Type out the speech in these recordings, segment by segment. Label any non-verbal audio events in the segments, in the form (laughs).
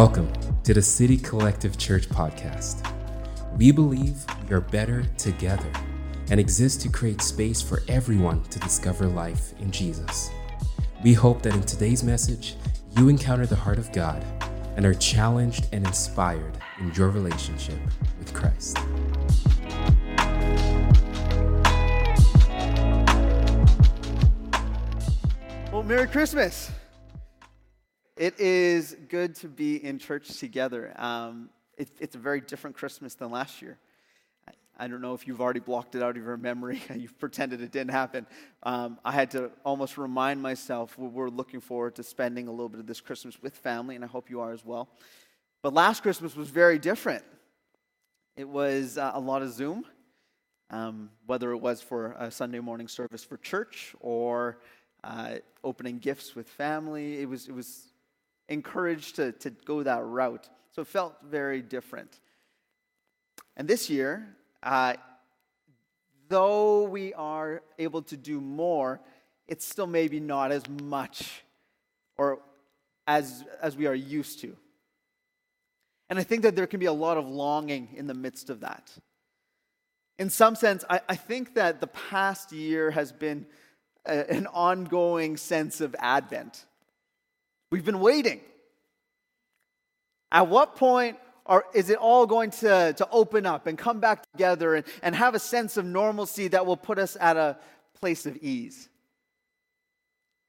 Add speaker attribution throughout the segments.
Speaker 1: Welcome to the City Collective Church podcast. We believe we are better together and exist to create space for everyone to discover life in Jesus. We hope that in today's message, you encounter the heart of God and are challenged and inspired in your relationship with Christ.
Speaker 2: Well, Merry Christmas. It is good to be in church together. Um, it, it's a very different Christmas than last year. I, I don't know if you've already blocked it out of your memory. (laughs) you've pretended it didn't happen. Um, I had to almost remind myself we're looking forward to spending a little bit of this Christmas with family, and I hope you are as well. But last Christmas was very different. It was uh, a lot of Zoom, um, whether it was for a Sunday morning service for church or uh, opening gifts with family. It was, it was encouraged to, to go that route. So it felt very different. And this year, uh, though we are able to do more, it's still maybe not as much or as, as we are used to. And I think that there can be a lot of longing in the midst of that. In some sense, I, I think that the past year has been a, an ongoing sense of Advent. We've been waiting. At what point are, is it all going to, to open up and come back together and, and have a sense of normalcy that will put us at a place of ease?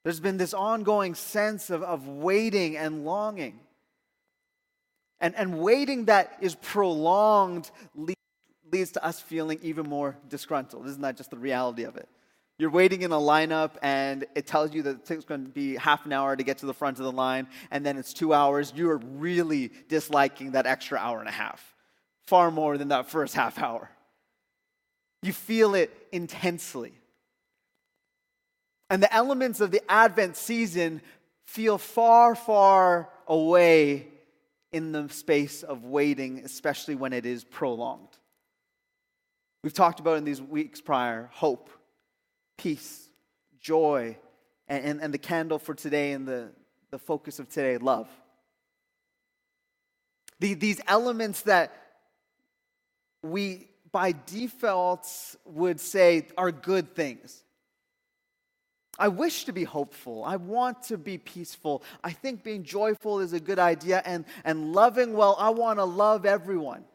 Speaker 2: There's been this ongoing sense of, of waiting and longing. And, and waiting that is prolonged leads, leads to us feeling even more disgruntled. Isn't that just the reality of it? You're waiting in a lineup, and it tells you that it's going to be half an hour to get to the front of the line, and then it's two hours. You are really disliking that extra hour and a half, far more than that first half hour. You feel it intensely. And the elements of the Advent season feel far, far away in the space of waiting, especially when it is prolonged. We've talked about in these weeks prior hope peace, joy, and, and, and the candle for today and the, the focus of today, love. The, these elements that we by default would say are good things. I wish to be hopeful. I want to be peaceful. I think being joyful is a good idea. And, and loving, well, I want to love everyone.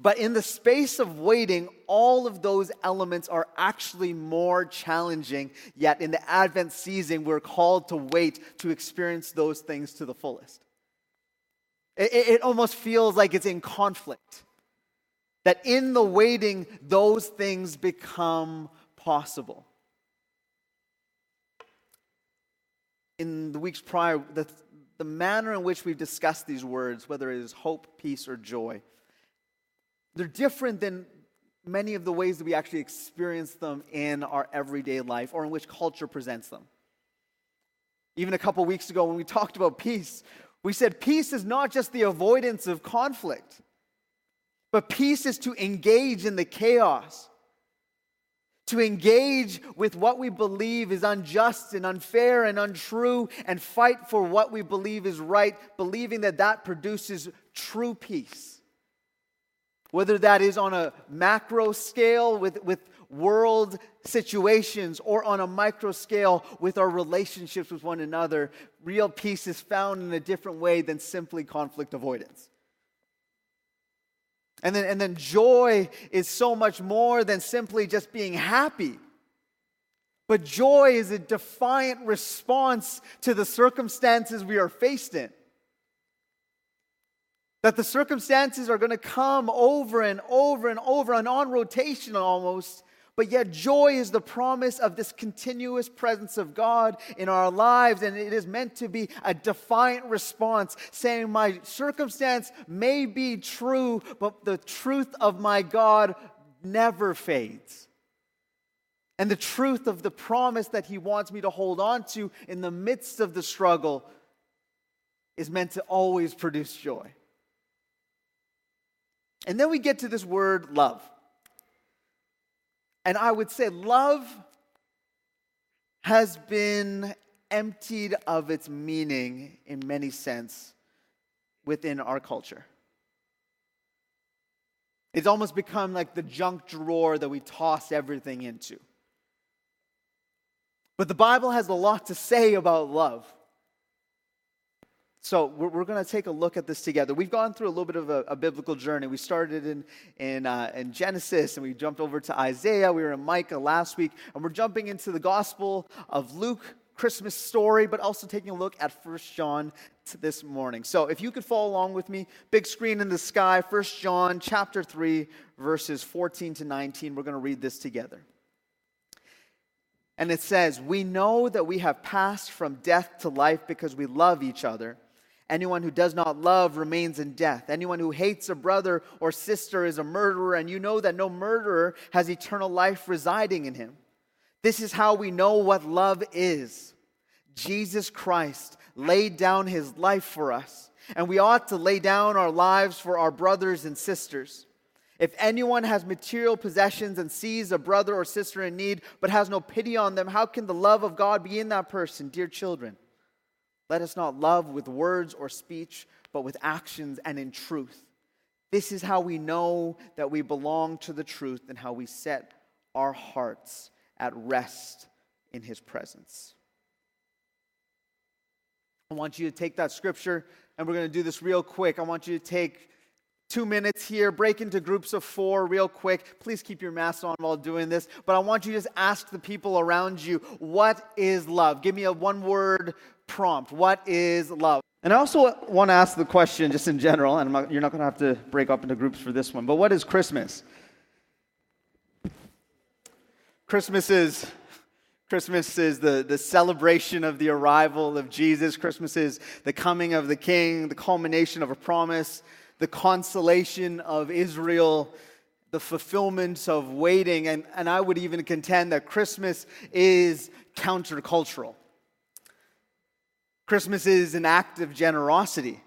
Speaker 2: But in the space of waiting, all of those elements are actually more challenging. Yet in the Advent season, we're called to wait to experience those things to the fullest. It, it, almost feels like it's in conflict. That in the waiting, those things become possible. In the weeks prior, the, the manner in which we've discussed these words, whether it is hope, peace, or joy, they're different than many of the ways that we actually experience them in our everyday life or in which culture presents them. Even a couple weeks ago, when we talked about peace, we said peace is not just the avoidance of conflict, but peace is to engage in the chaos, to engage with what we believe is unjust and unfair and untrue, and fight for what we believe is right, believing that that produces true peace whether that is on a macro scale with, with world situations or on a micro scale with our relationships with one another, real peace is found in a different way than simply conflict avoidance. And then, and then joy is so much more than simply just being happy. But joy is a defiant response to the circumstances we are faced in. That the circumstances are going to come over and over and over and on rotation almost. But yet, joy is the promise of this continuous presence of God in our lives, and it is meant to be a defiant response, saying, My circumstance may be true, but the truth of my God never fades. And the truth of the promise that He wants me to hold on to in the midst of the struggle is meant to always produce joy. And then we get to this word love. And I would say love has been emptied of its meaning in many sense within our culture. It's almost become like the junk drawer that we toss everything into. But the Bible has a lot to say about love. So we're, we're going to take a look at this together. We've gone through a little bit of a, a biblical journey. We started in, in, uh, in Genesis and we jumped over to Isaiah. We were in Micah last week, and we're jumping into the Gospel of Luke, Christmas story, but also taking a look at First John this morning. So if you could follow along with me, big screen in the sky, First John chapter 3, verses 14 to 19. We're going to read this together. And it says, We know that we have passed from death to life because we love each other. Anyone who does not love remains in death. Anyone who hates a brother or sister is a murderer, and you know that no murderer has eternal life residing in him. This is how we know what love is. Jesus Christ laid down his life for us, and we ought to lay down our lives for our brothers and sisters. If anyone has material possessions and sees a brother or sister in need but has no pity on them, how can the love of God be in that person, dear children? Let us not love with words or speech, but with actions and in truth. This is how we know that we belong to the truth and how we set our hearts at rest in His presence. I want you to take that scripture, and we're going to do this real quick. I want you to take two minutes here, break into groups of four real quick. Please keep your masks on while doing this. But I want you to just ask the people around you, what is love? Give me a one word prompt. What is love? And I also want to ask the question, just in general, and not, you're not going to have to break up into groups for this one, but what is Christmas? Christmas is Christmas is the, the celebration of the arrival of Jesus. Christmas is the coming of the King, the culmination of a promise, the consolation of Israel, the fulfillment of waiting. And, and I would even contend that Christmas is countercultural. Christmas is an act of generosity.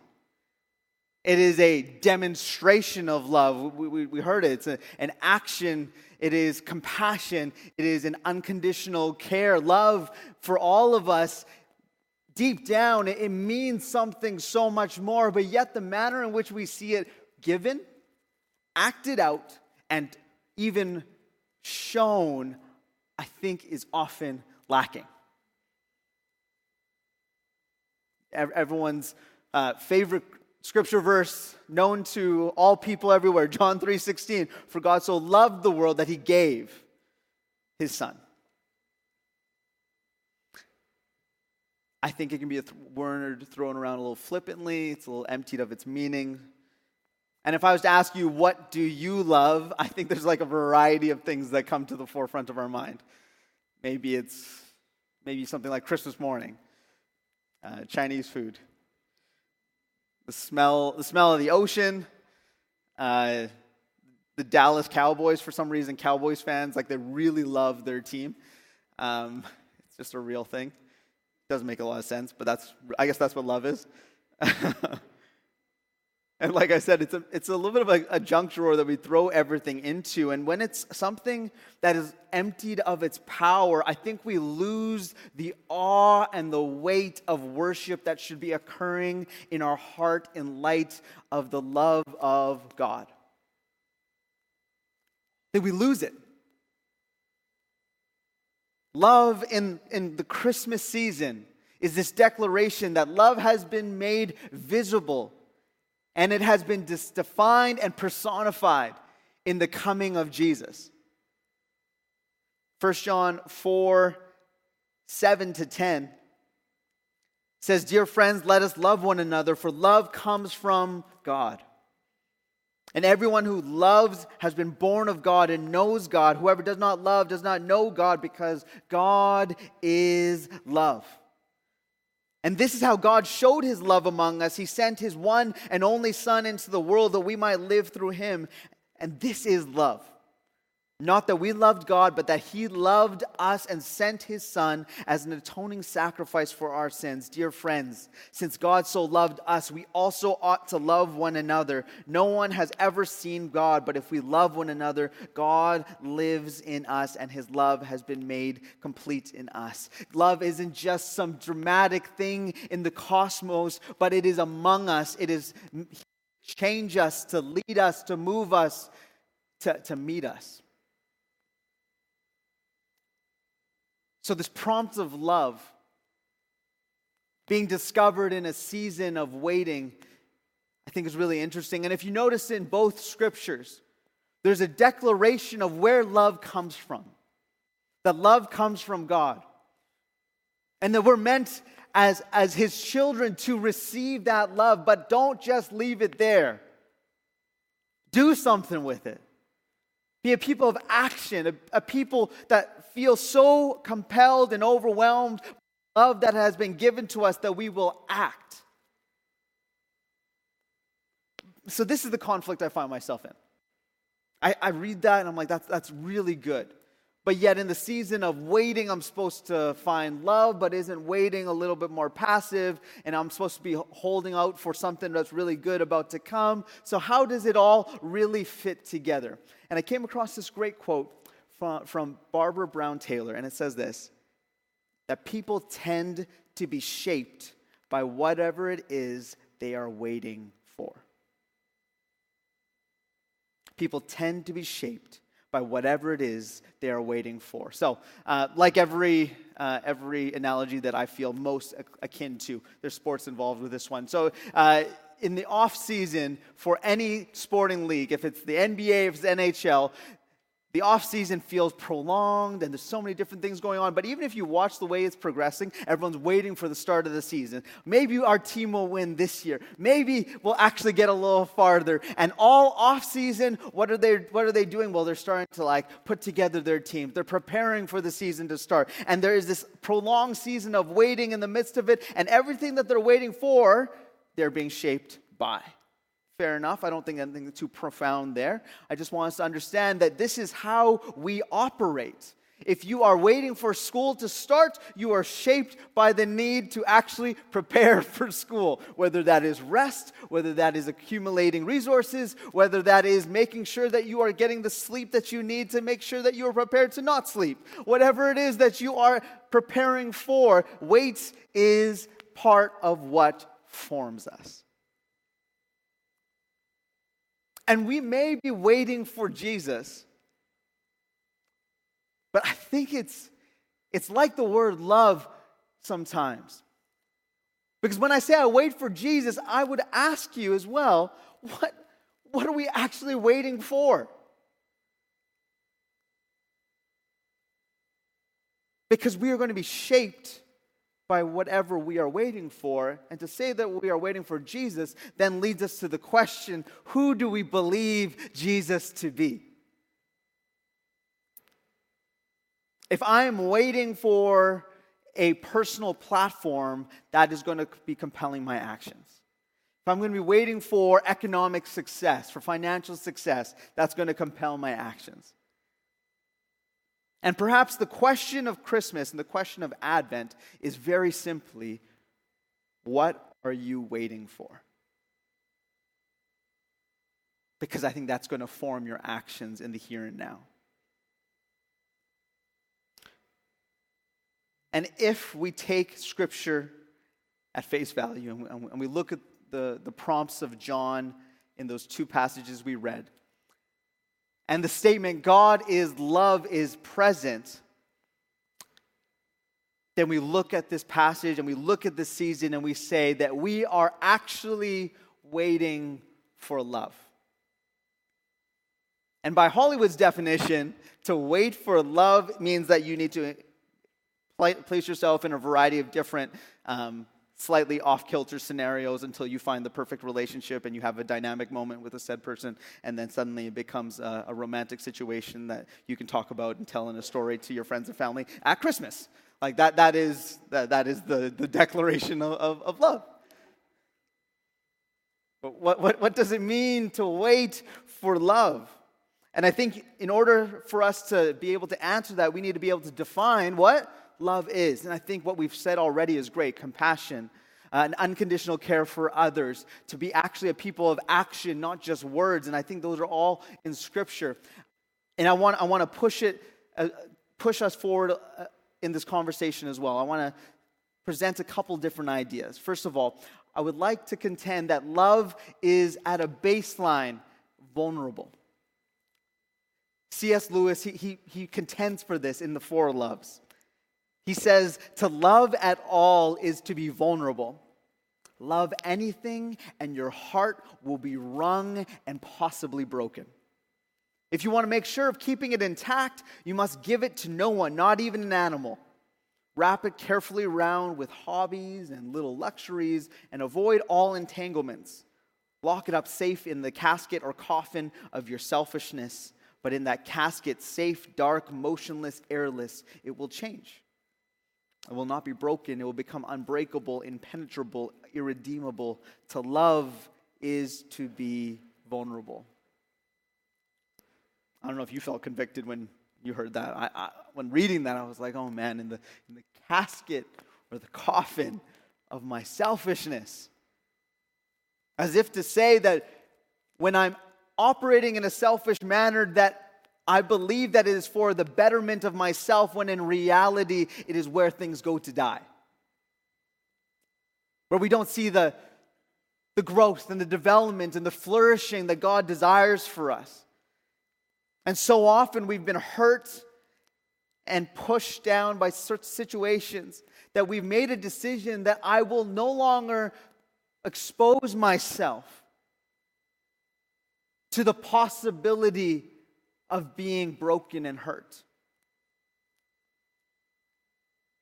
Speaker 2: It is a demonstration of love. We, we, we heard it. It's a, an action. It is compassion. It is an unconditional care. Love for all of us, deep down, it, means something so much more, but yet the manner in which we see it given, acted out, and even shown, I think, is often lacking. everyone's uh, favorite scripture verse known to all people everywhere john 3.16 for god so loved the world that he gave his son i think it can be a th- word thrown around a little flippantly it's a little emptied of its meaning and if i was to ask you what do you love i think there's like a variety of things that come to the forefront of our mind maybe it's maybe something like christmas morning uh, Chinese food. The smell, the smell of the ocean. Uh, the Dallas Cowboys, for some reason, Cowboys fans, like they really love their team. Um, it's just a real thing. Doesn't make a lot of sense, but that's, I guess that's what love is. (laughs) And like I said, it's a, it's a little bit of a, a, junk drawer that we throw everything into. And when it's something that is emptied of its power, I think we lose the awe and the weight of worship that should be occurring in our heart in light of the love of God. That we lose it. Love in, in the Christmas season is this declaration that love has been made visible and it has been defined and personified in the coming of Jesus. 1 John 4 7 to 10 says, Dear friends, let us love one another, for love comes from God. And everyone who loves has been born of God and knows God. Whoever does not love does not know God because God is love. And this is how God showed his love among us. He sent his one and only Son into the world that we might live through him. And this is love. Not that we loved God, but that He loved us and sent His Son as an atoning sacrifice for our sins. Dear friends, since God so loved us, we also ought to love one another. No one has ever seen God, but if we love one another, God lives in us and His love has been made complete in us. Love isn't just some dramatic thing in the cosmos, but it is among us. It is change us, to lead us, to move us, to, to meet us. So, this prompt of love being discovered in a season of waiting, I think is really interesting. And if you notice in both scriptures, there's a declaration of where love comes from. That love comes from God. And that we're meant as, as his children to receive that love, but don't just leave it there. Do something with it. Be a people of action, a, a people that feel so compelled and overwhelmed by love that has been given to us that we will act. So, this is the conflict I find myself in. I, I read that and I'm like, that's, that's really good. But yet, in the season of waiting, I'm supposed to find love, but isn't waiting a little bit more passive? And I'm supposed to be holding out for something that's really good about to come. So, how does it all really fit together? And I came across this great quote from, Barbara Brown Taylor, and it says this that people tend to be shaped by whatever it is they are waiting for. People tend to be shaped by whatever it is they are waiting for. So, uh, like every uh, every analogy that I feel most akin to, there's sports involved with this one. So. Uh, in the off season for any sporting league, if it's the NBA, if it's NHL, the off season feels prolonged and there's so many different things going on but even if you watch the way it's progressing everyone's waiting for the start of the season. Maybe our team will win this year. Maybe we'll actually get a little farther. And all off season what are they what are they doing? Well they're starting to like put together their team. They're preparing for the season to start. And there is this prolonged season of waiting in the midst of it and everything that they're waiting for they're being shaped by Fair enough. I don't think anything too profound there. I just want us to understand that this is how we operate. If you are waiting for school to start, you are shaped by the need to actually prepare (laughs) for school, whether that is rest, whether that is accumulating resources, whether that is making sure that you are getting the sleep that you need to make sure that you are prepared to not sleep. Whatever it is that you are preparing for, wait is part of what forms us. And we may be waiting for Jesus, but I think it's, it's like the word love sometimes. Because when I say I wait for Jesus, I would ask you as well, what, what are we actually waiting for? Because we are going to be shaped by whatever we are waiting for. And to say that we are waiting for Jesus then leads us to the question who do we believe Jesus to be? If I am waiting for a personal platform, that is going to be compelling my actions. If I'm going to be waiting for economic success, for financial success, that's going to compel my actions. And perhaps the question of Christmas and the question of Advent is very simply what are you waiting for? Because I think that's going to form your actions in the here and now. And if we take Scripture at face value and we look at the, the prompts of John in those two passages we read, and the statement, God is love, is present, then we look at this passage and we look at this season and we say that we are actually waiting for love. And by Hollywood's definition, to wait for love means that you need to place yourself in a variety of different um, slightly off kilter scenarios until you find the perfect relationship and you have a dynamic moment with a said person, and then suddenly it becomes a, a, romantic situation that you can talk about and tell in a story to your friends and family at Christmas. Like that, that is, that, that is the, the declaration of, of, of love. But what, what, what does it mean to wait for love? And I think in order for us to be able to answer that, we need to be able to define what love is. And I think what we've said already is great compassion, uh, an unconditional care for others, to be actually a people of action, not just words. And I think those are all in Scripture. And I want, I want to push it, uh, push us forward uh, in this conversation as well. I want to present a couple different ideas. First of all, I would like to contend that love is at a baseline vulnerable. C.S. Lewis, he, he, he contends for this in the Four Loves. He says, To love at all is to be vulnerable. Love anything, and your heart will be wrung and possibly broken. If you want to make sure of keeping it intact, you must give it to no one, not even an animal. Wrap it carefully around with hobbies and little luxuries, and avoid all entanglements. Lock it up safe in the casket or coffin of your selfishness but in that casket, safe, dark, motionless, airless, it will change. It will not be broken. It will become unbreakable, impenetrable, irredeemable. To love is to be vulnerable. I don't know if you felt convicted when you heard that. I, I, when reading that, I was like, oh man, in the, in the casket or the coffin of my selfishness. As if to say that when I'm operating in a selfish manner that I believe that it is for the betterment of myself when in reality it is where things go to die. Where we don't see the, the growth and the development and the flourishing that God desires for us. And so often we've been hurt and pushed down by such situations that we've made a decision that I will no longer expose myself to the possibility of being broken and hurt.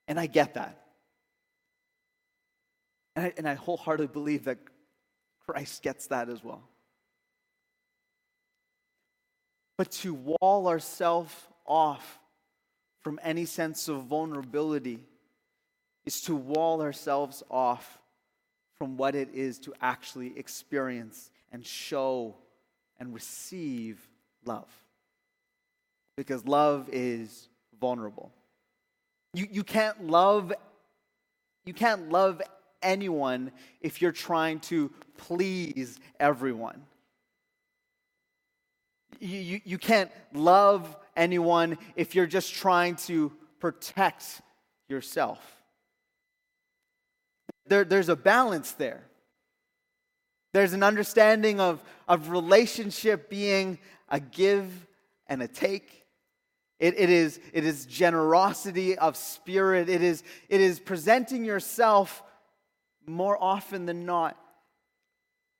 Speaker 2: And I get that. And I, and I wholeheartedly believe that Christ gets that as well. But to wall ourselves off from any sense of vulnerability is to wall ourselves off from what it is to actually experience and show and receive love. Because love is vulnerable. You, you can't love you can't love anyone if you're trying to please everyone. You, you, you can't love anyone if you're just trying to protect yourself. There, there's a balance there. There's an understanding of, of relationship being a give and a take. It, it, is, it is generosity of spirit. It is, it is presenting yourself more often than not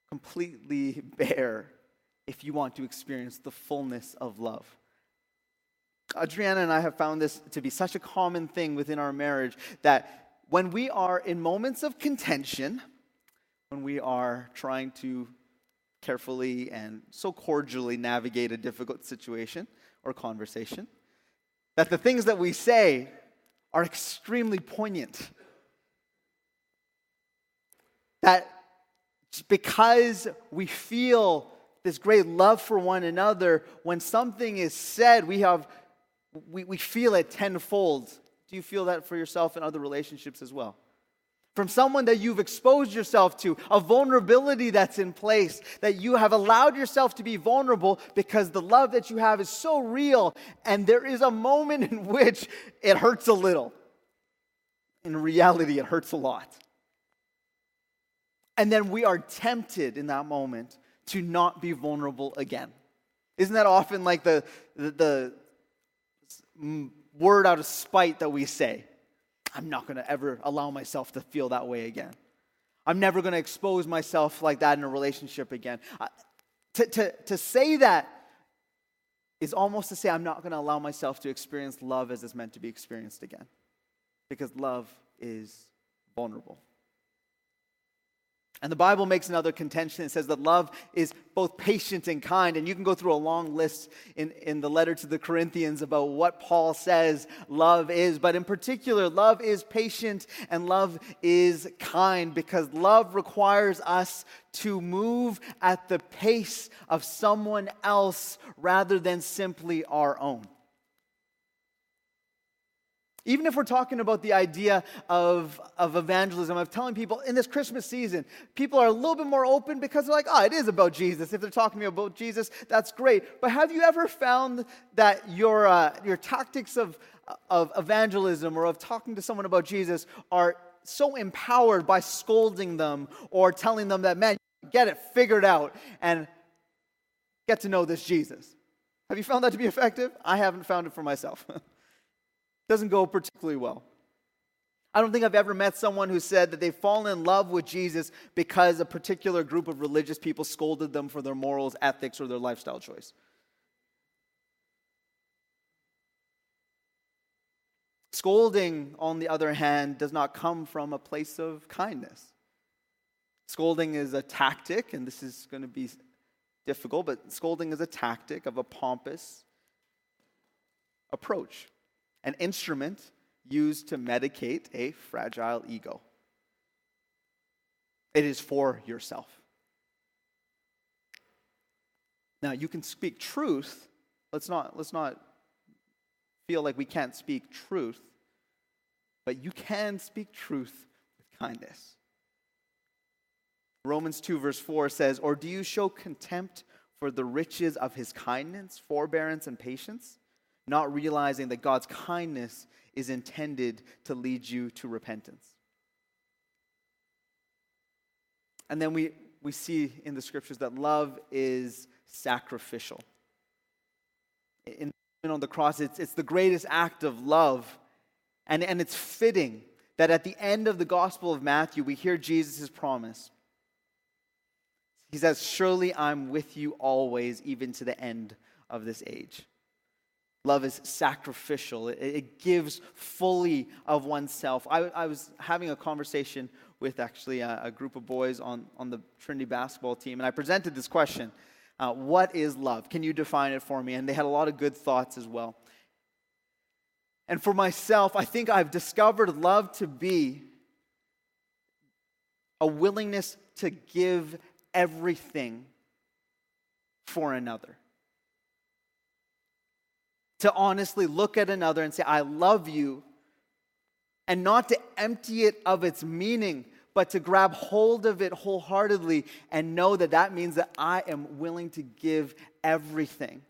Speaker 2: completely bare if you want to experience the fullness of love. Adriana and I have found this to be such a common thing within our marriage that when we are in moments of contention, when we are trying to carefully and so cordially navigate a difficult situation or conversation, that the things that we say are extremely poignant. That because we feel this great love for one another, when something is said, we have we, we feel it tenfold. Do you feel that for yourself in other relationships as well? From someone that you've exposed yourself to, a vulnerability that's in place, that you have allowed yourself to be vulnerable because the love that you have is so real, and there is a moment in (laughs) which it hurts a little. In reality, it hurts a lot. And then we are tempted in that moment to not be vulnerable again. Isn't that often like the, the, the mm, word out of spite that we say? I'm not going to ever allow myself to feel that way again. I'm never going to expose myself like that in a relationship again. To, to, to say that is almost to say I'm not going to allow myself to experience love as it's meant to be experienced again. Because love is vulnerable. And the Bible makes another contention. It says that love is both patient and kind. And you can go through a long list in, in the letter to the Corinthians about what Paul says love is. But in particular, love is patient and love is kind because love requires us to move at the pace of someone else rather than simply our own. Even if we're talking about the idea of, of evangelism, of telling people in this Christmas season, people are a little bit more open because they're like, oh, it is about Jesus. If they're talking to me about Jesus, that's great. But have you ever found that your, uh, your tactics of, of evangelism or of talking to someone about Jesus are so empowered by scolding them or telling them that, man, get it figured out and get to know this Jesus? Have you found that to be effective? I haven't found it for myself. (laughs) Doesn't go particularly well. I don't think I've ever met someone who said that they've fallen in love with Jesus because a particular group of religious people scolded them for their morals, ethics, or their lifestyle choice. Scolding, on the other hand, does not come from a place of kindness. Scolding is a tactic, and this is going to be difficult, but scolding is a tactic of a pompous approach an instrument used to medicate a fragile ego. It is for yourself. Now, you can speak truth. Let's not, let's not feel like we can't speak truth, but you can speak truth with kindness. Romans 2, verse 4 says, Or do you show contempt for the riches of his kindness, forbearance, and patience? Not realizing that God's kindness is intended to lead you to repentance. And then we, we see in the scriptures that love is sacrificial. In, on the cross, it's, it's the greatest act of love. And, and it's fitting that at the end of the Gospel of Matthew, we hear Jesus' promise. He says, Surely I'm with you always, even to the end of this age. Love is sacrificial, it, it gives fully of oneself. I, I, was having a conversation with actually a, a, group of boys on, on the Trinity basketball team, and I presented this question uh, What is love? Can you define it for me? And they had a lot of good thoughts as well. And for myself, I think I've discovered love to be a willingness to give everything for another to honestly look at another and say, I love you, and not to empty it of its meaning, but to grab hold of it wholeheartedly and know that that means that I am willing to give everything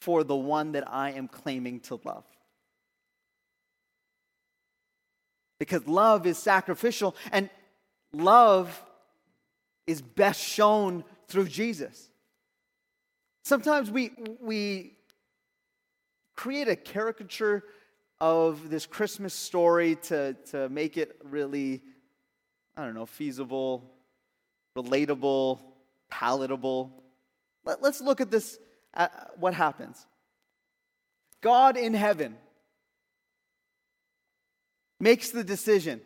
Speaker 2: for the one that I am claiming to love. Because love is sacrificial, and love is best shown through Jesus. Sometimes we, we create a caricature of this Christmas story to, to make it really, I don't know, feasible, relatable, palatable. Let, us look at this, at what happens. God in heaven makes the decision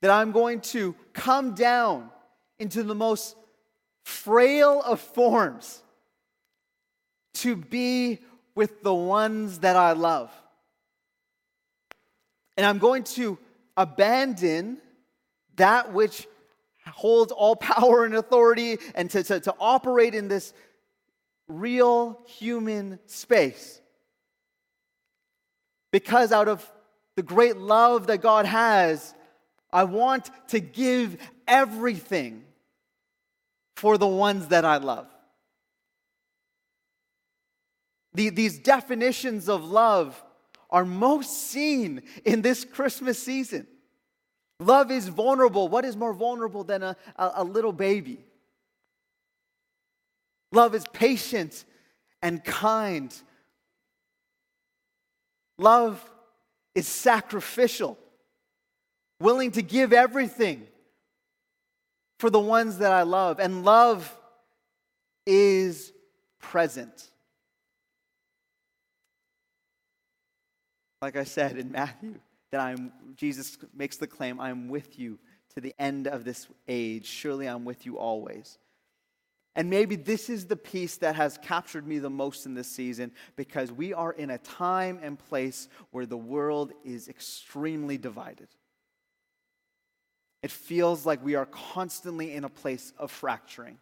Speaker 2: that I'm going to come down into the most frail of forms to be with the ones that I love. And I'm going to abandon that which holds all power and authority and to, to, to operate in this real human space. Because out of the great love that God has, I want to give everything for the ones that I love. The, these definitions of love are most seen in this Christmas season. Love is vulnerable. What is more vulnerable than a, a, a little baby? Love is patient and kind. Love is sacrificial, willing to give everything for the ones that I love. And love is present. Like I said in Matthew, that I'm, Jesus makes the claim, I'm with you to the end of this age. Surely I'm with you always. And maybe this is the piece that has captured me the most in this season because we are in a time and place where the world is extremely divided. It feels like we are constantly in a place of fracturing.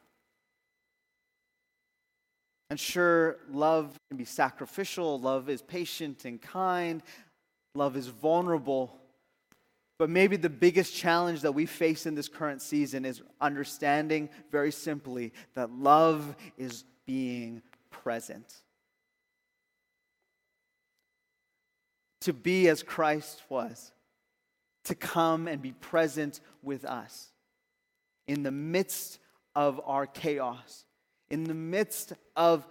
Speaker 2: And sure, love can be sacrificial, love is patient and kind, love is vulnerable. But maybe the biggest challenge that we face in this current season is understanding very simply that love is being present. To be as Christ was, to come and be present with us in the midst of our chaos, in the midst of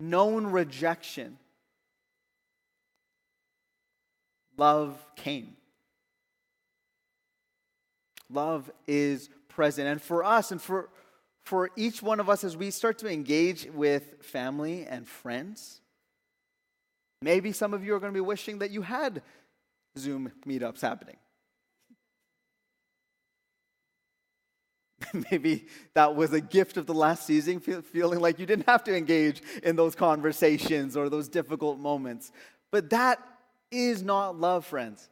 Speaker 2: known rejection. Love came Love is present. And for us and for, for each one of us, as we start to engage with family and friends, maybe some of you are going to be wishing that you had Zoom meetups happening. (laughs) Maybe that was a gift of the last season, feeling like you didn't have to engage in those conversations or those difficult moments. But that is not love, friends.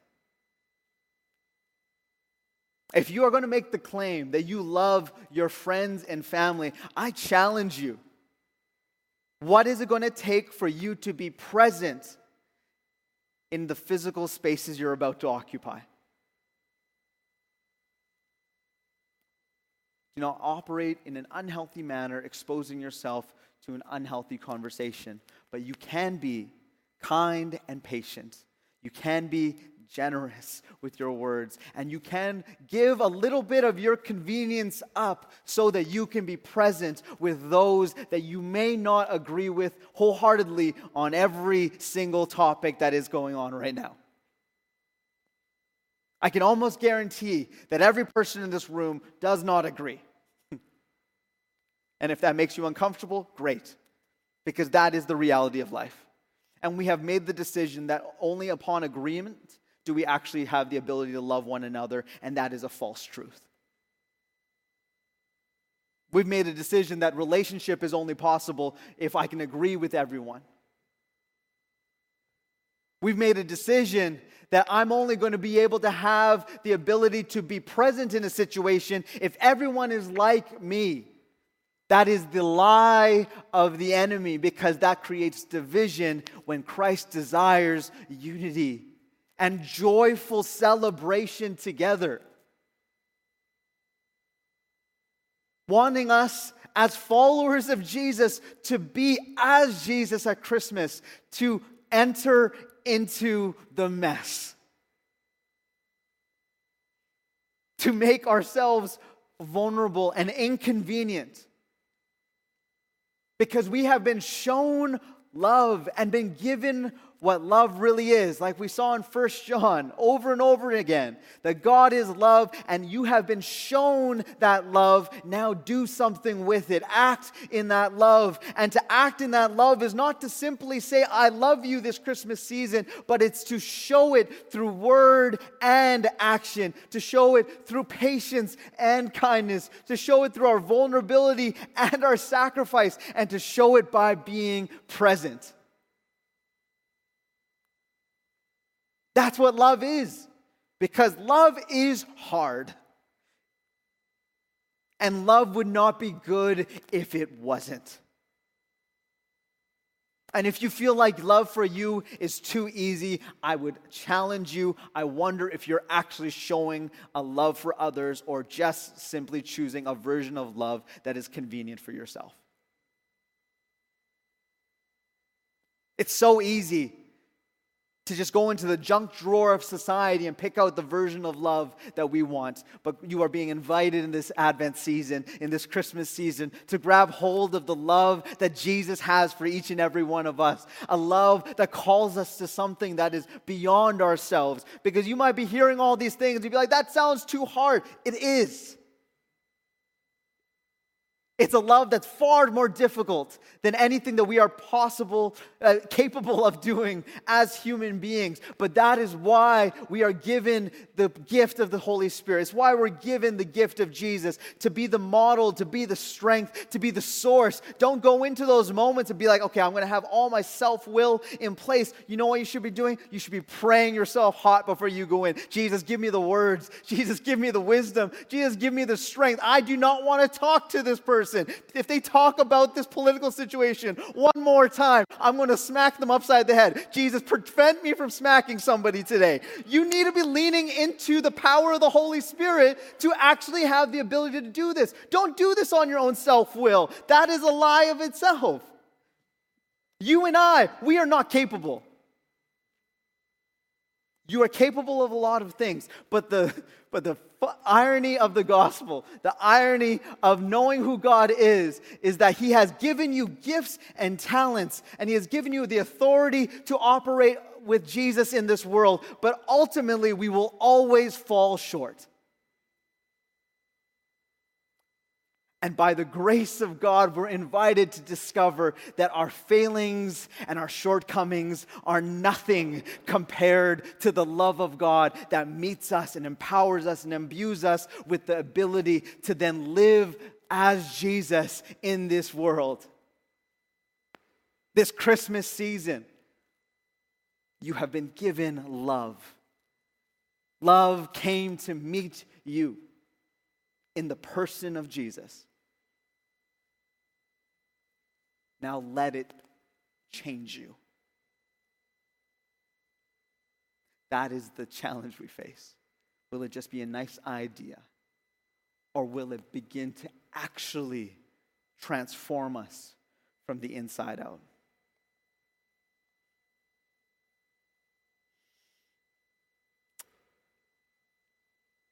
Speaker 2: If you are going to make the claim that you love your friends and family, I challenge you. What is it going to take for you to be present in the physical spaces you're about to occupy? Do not operate in an unhealthy manner, exposing yourself to an unhealthy conversation. But you can be kind and patient. You can be generous with your words, and you can give a little bit of your convenience up so that you can be present with those that you may not agree with wholeheartedly on every single topic that is going on right now. I can almost guarantee that every person in this room does not agree. (laughs) and if that makes you uncomfortable, great, because that is the reality of life. And we have made the decision that only upon agreement do we actually have the ability to love one another, and that is a false truth. We've made a decision that relationship is only possible if I can agree with everyone. We've made a decision that I'm only going to be able to have the ability to be present in a situation if everyone is like me. That is the lie of the enemy because that creates division when Christ desires unity and joyful celebration together. Wanting us as followers of Jesus to be as Jesus at Christmas, to enter into the mess, to make ourselves vulnerable and inconvenient. Because we have been shown love and been given what love really is, like we saw in First John over and over again, that God is love and you have been shown that love. Now do something with it. Act in that love. And to act in that love is not to simply say, I love you this Christmas season, but it's to show it through word and action, to show it through patience and kindness, to show it through our vulnerability and our sacrifice, and to show it by being present. That's what love is. Because love is hard. And love would not be good if it wasn't. And if you feel like love for you is too easy, I would challenge you. I wonder if you're actually showing a love for others or just simply choosing a version of love that is convenient for yourself. It's so easy to just go into the junk drawer of society and pick out the version of love that we want. But you are being invited in this Advent season, in this Christmas season, to grab hold of the love that Jesus has for each and every one of us. A love that calls us to something that is beyond ourselves. Because you might be hearing all these things you'd be like, that sounds too hard. It is. It's a love that's far more difficult than anything that we are possible, uh, capable of doing as human beings. But that is why we are given the gift of the Holy Spirit. It's why we're given the gift of Jesus to be the model, to be the strength, to be the source. Don't go into those moments and be like, okay, I'm going to have all my self will in place. You know what you should be doing? You should be praying yourself hot before you go in. Jesus, give me the words. Jesus, give me the wisdom. Jesus, give me the strength. I do not want to talk to this person person, if they talk about this political situation one more time, I'm going to smack them upside the head. Jesus, prevent me from smacking somebody today. You need to be leaning into the power of the Holy Spirit to actually have the ability to do this. Don't do this on your own self will. That is a lie of itself. You and I, we are not capable. You are capable of a lot of things, but the, but the irony of the gospel, the irony of knowing who God is, is that He has given you gifts and talents, and He has given you the authority to operate with Jesus in this world, but ultimately we will always fall short. And by the grace of God, we're invited to discover that our failings and our shortcomings are nothing compared to the love of God that meets us and empowers us and imbues us with the ability to then live as Jesus in this world. This Christmas season, you have been given love. Love came to meet you in the person of Jesus. Now let it change you. That is the challenge we face. Will it just be a nice idea? Or will it begin to actually transform us from the inside out?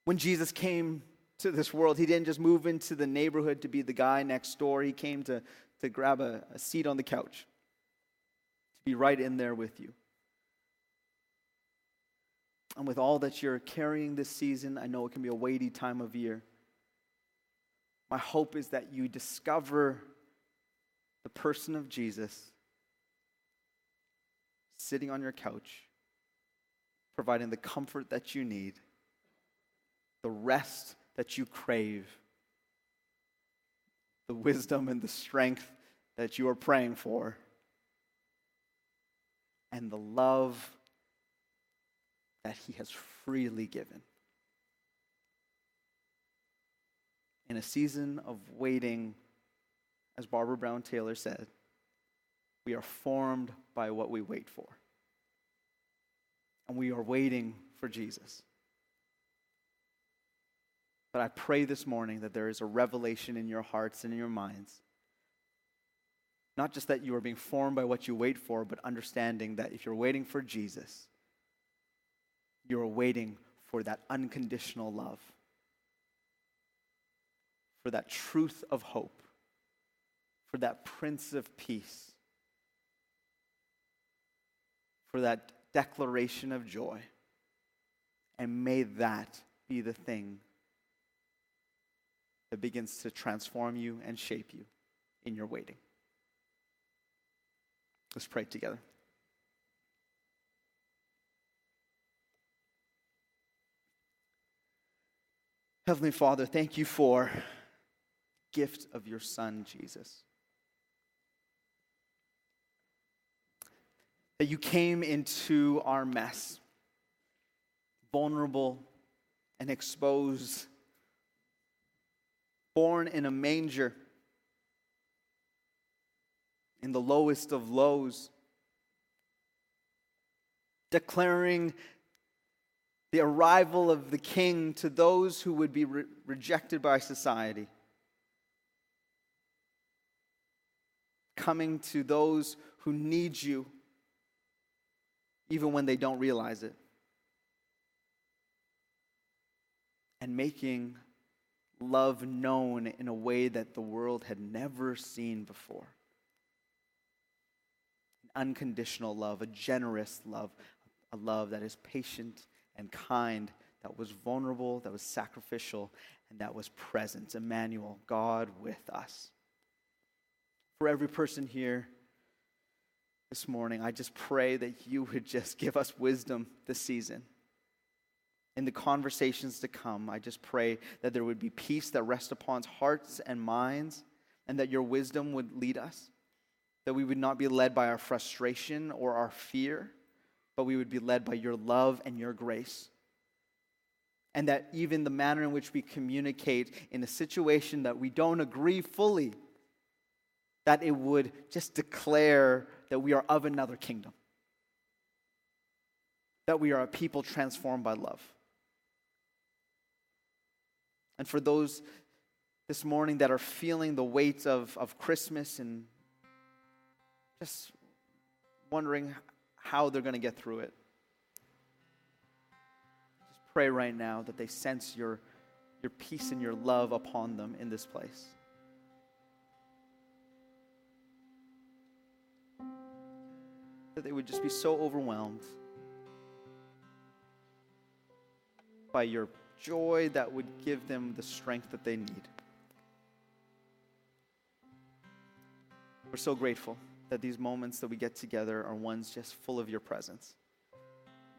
Speaker 2: When Jesus came to this world, he didn't just move into the neighborhood to be the guy next door. He came to to grab a, a seat on the couch, to be right in there with you. And with all that you're carrying this season, I know it can be a weighty time of year. My hope is that you discover the person of Jesus sitting on your couch, providing the comfort that you need, the rest that you crave, the wisdom and the strength that you are praying for, and the love that He has freely given. In a season of waiting, as Barbara Brown Taylor said, we are formed by what we wait for. And we are waiting for Jesus. But I pray this morning that there is a revelation in your hearts and in your minds. Not just that you are being formed by what you wait for, but understanding that if you're waiting for Jesus, you're waiting for that unconditional love, for that truth of hope, for that Prince of Peace, for that declaration of joy. And may that be the thing that begins to transform you and shape you in your waiting. Let's pray together. Heavenly Father, thank you for gift of your son Jesus. That you came into our mess, vulnerable and exposed born in a manger, in the lowest of lows, declaring the arrival of the king to those who would be re- rejected by society, coming to those who need you even when they don't realize it, and making love known in a way that the world had never seen before. An unconditional love, a generous love, a love that is patient and kind, that was vulnerable, that was sacrificial, and that was present. Emmanuel, God with us. For every person here this morning, I just pray that you would just give us wisdom this season. In the conversations to come, I just pray that there would be peace that rests upon hearts and minds, and that your wisdom would lead us. That we would not be led by our frustration or our fear, but we would be led by your love and your grace. And that even the manner in which we communicate in a situation that we don't agree fully, that it would just declare that we are of another kingdom, that we are a people transformed by love. And for those this morning that are feeling the weight of, of Christmas and just wondering how they're going to get through it, just pray right now that they sense your, your peace and your love upon them in this place. that they would just be so overwhelmed by your joy that would give them the strength that they need. We're so grateful that these moments that we get together are ones just full of your presence.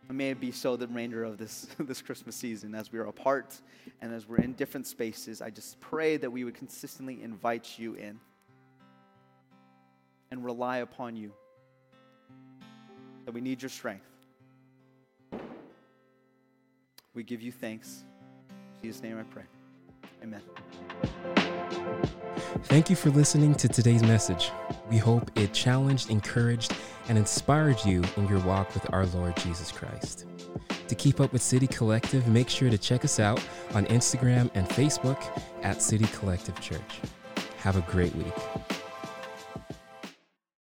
Speaker 2: And may it be so the remainder of this, (laughs) this Christmas season as we are apart and as we're in different spaces. I just pray that we would consistently invite you in and rely upon you that we need your strength. We give you thanks. Jesus' name I pray. Amen.
Speaker 1: Thank you for listening to today's message. We hope it challenged, encouraged, and inspired you in your walk with our Lord Jesus Christ. To keep up with City Collective, make sure to check us out on Instagram and Facebook at City Collective Church. Have a great week.